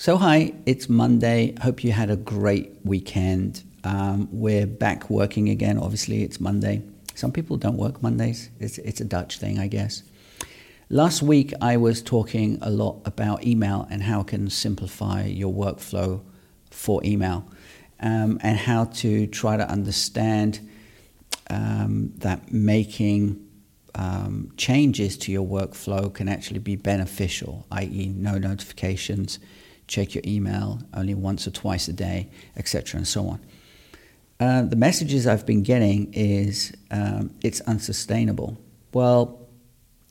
So, hi, it's Monday. Hope you had a great weekend. Um, we're back working again. Obviously, it's Monday. Some people don't work Mondays, it's, it's a Dutch thing, I guess. Last week, I was talking a lot about email and how it can simplify your workflow for email um, and how to try to understand um, that making um, changes to your workflow can actually be beneficial, i.e., no notifications check your email only once or twice a day, etc., and so on. Uh, the messages I've been getting is um, it's unsustainable. Well,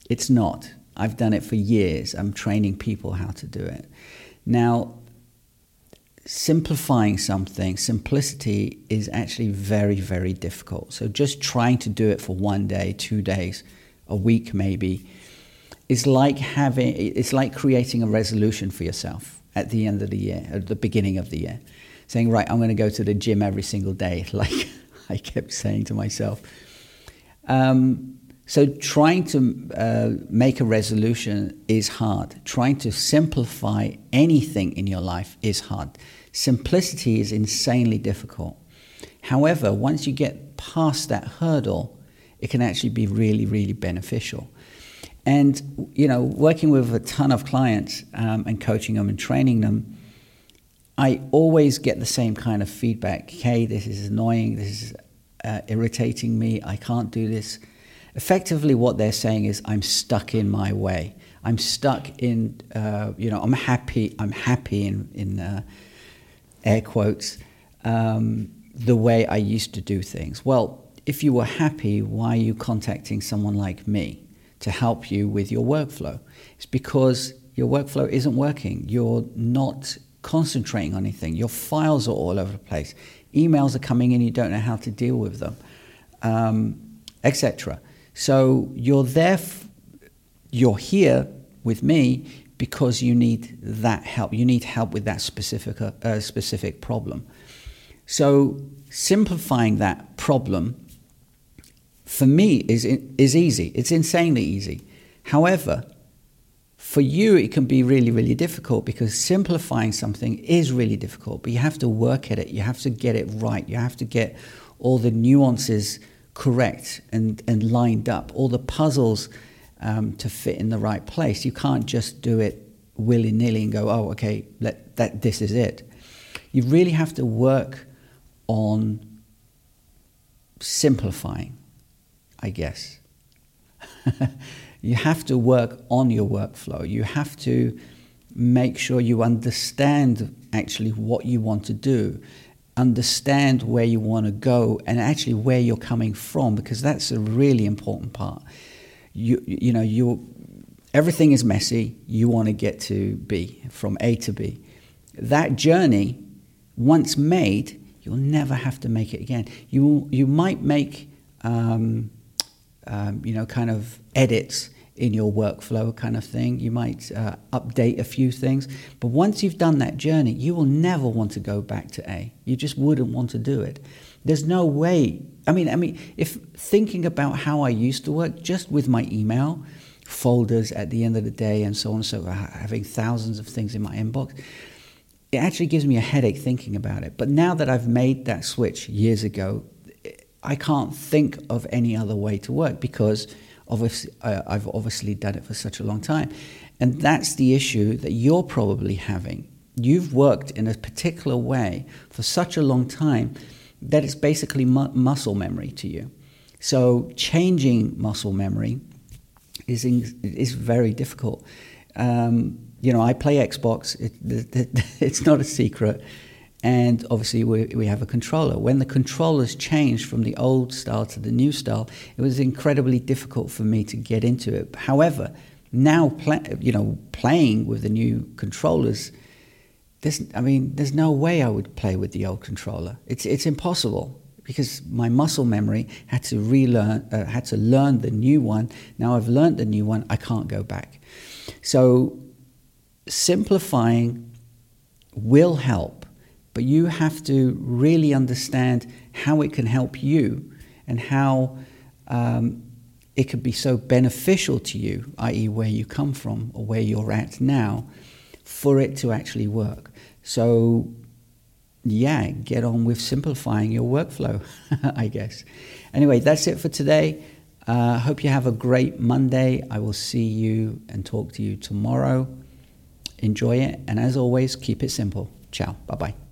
it's not. I've done it for years. I'm training people how to do it. Now, simplifying something, simplicity is actually very, very difficult. So just trying to do it for one day, two days, a week maybe, is like having it's like creating a resolution for yourself at the end of the year, at the beginning of the year, saying, right, I'm going to go to the gym every single day, like I kept saying to myself. Um, so trying to uh, make a resolution is hard. Trying to simplify anything in your life is hard. Simplicity is insanely difficult. However, once you get past that hurdle, it can actually be really, really beneficial. And, you know, working with a ton of clients um, and coaching them and training them, I always get the same kind of feedback. Hey, this is annoying. This is uh, irritating me. I can't do this. Effectively, what they're saying is, I'm stuck in my way. I'm stuck in, uh, you know, I'm happy. I'm happy in, in uh, air quotes, um, the way I used to do things. Well, if you were happy, why are you contacting someone like me? To help you with your workflow. It's because your workflow isn't working. You're not concentrating on anything. Your files are all over the place. Emails are coming in, you don't know how to deal with them, um, etc. So you're there, f- you're here with me because you need that help. You need help with that specific, uh, specific problem. So simplifying that problem for me is, is easy. It's insanely easy. However, for you, it can be really, really difficult because simplifying something is really difficult, but you have to work at it. You have to get it right. You have to get all the nuances correct and, and lined up, all the puzzles um, to fit in the right place. You can't just do it willy nilly and go, oh, okay, let, that, this is it. You really have to work on simplifying. I guess. you have to work on your workflow. You have to make sure you understand actually what you want to do, understand where you want to go, and actually where you're coming from, because that's a really important part. You, you know, you everything is messy. You want to get to B, from A to B. That journey, once made, you'll never have to make it again. You, you might make um, um, you know, kind of edits in your workflow kind of thing. You might uh, update a few things. But once you've done that journey, you will never want to go back to A. You just wouldn't want to do it. There's no way. I mean, I mean, if thinking about how I used to work just with my email folders at the end of the day and so on and so on, having thousands of things in my inbox, it actually gives me a headache thinking about it. But now that I've made that switch years ago, I can't think of any other way to work because obviously, uh, I've obviously done it for such a long time. And that's the issue that you're probably having. You've worked in a particular way for such a long time that it's basically mu- muscle memory to you. So changing muscle memory is, in, is very difficult. Um, you know, I play Xbox. It, it, it's not a secret and obviously we, we have a controller. When the controllers changed from the old style to the new style, it was incredibly difficult for me to get into it. However, now you know playing with the new controllers, there's, I mean, there's no way I would play with the old controller. It's it's impossible because my muscle memory had to relearn, uh, had to learn the new one. Now I've learned the new one, I can't go back. So simplifying will help but you have to really understand how it can help you and how um, it could be so beneficial to you, i.e., where you come from or where you're at now, for it to actually work. So, yeah, get on with simplifying your workflow, I guess. Anyway, that's it for today. Uh, hope you have a great Monday. I will see you and talk to you tomorrow. Enjoy it. And as always, keep it simple. Ciao. Bye bye.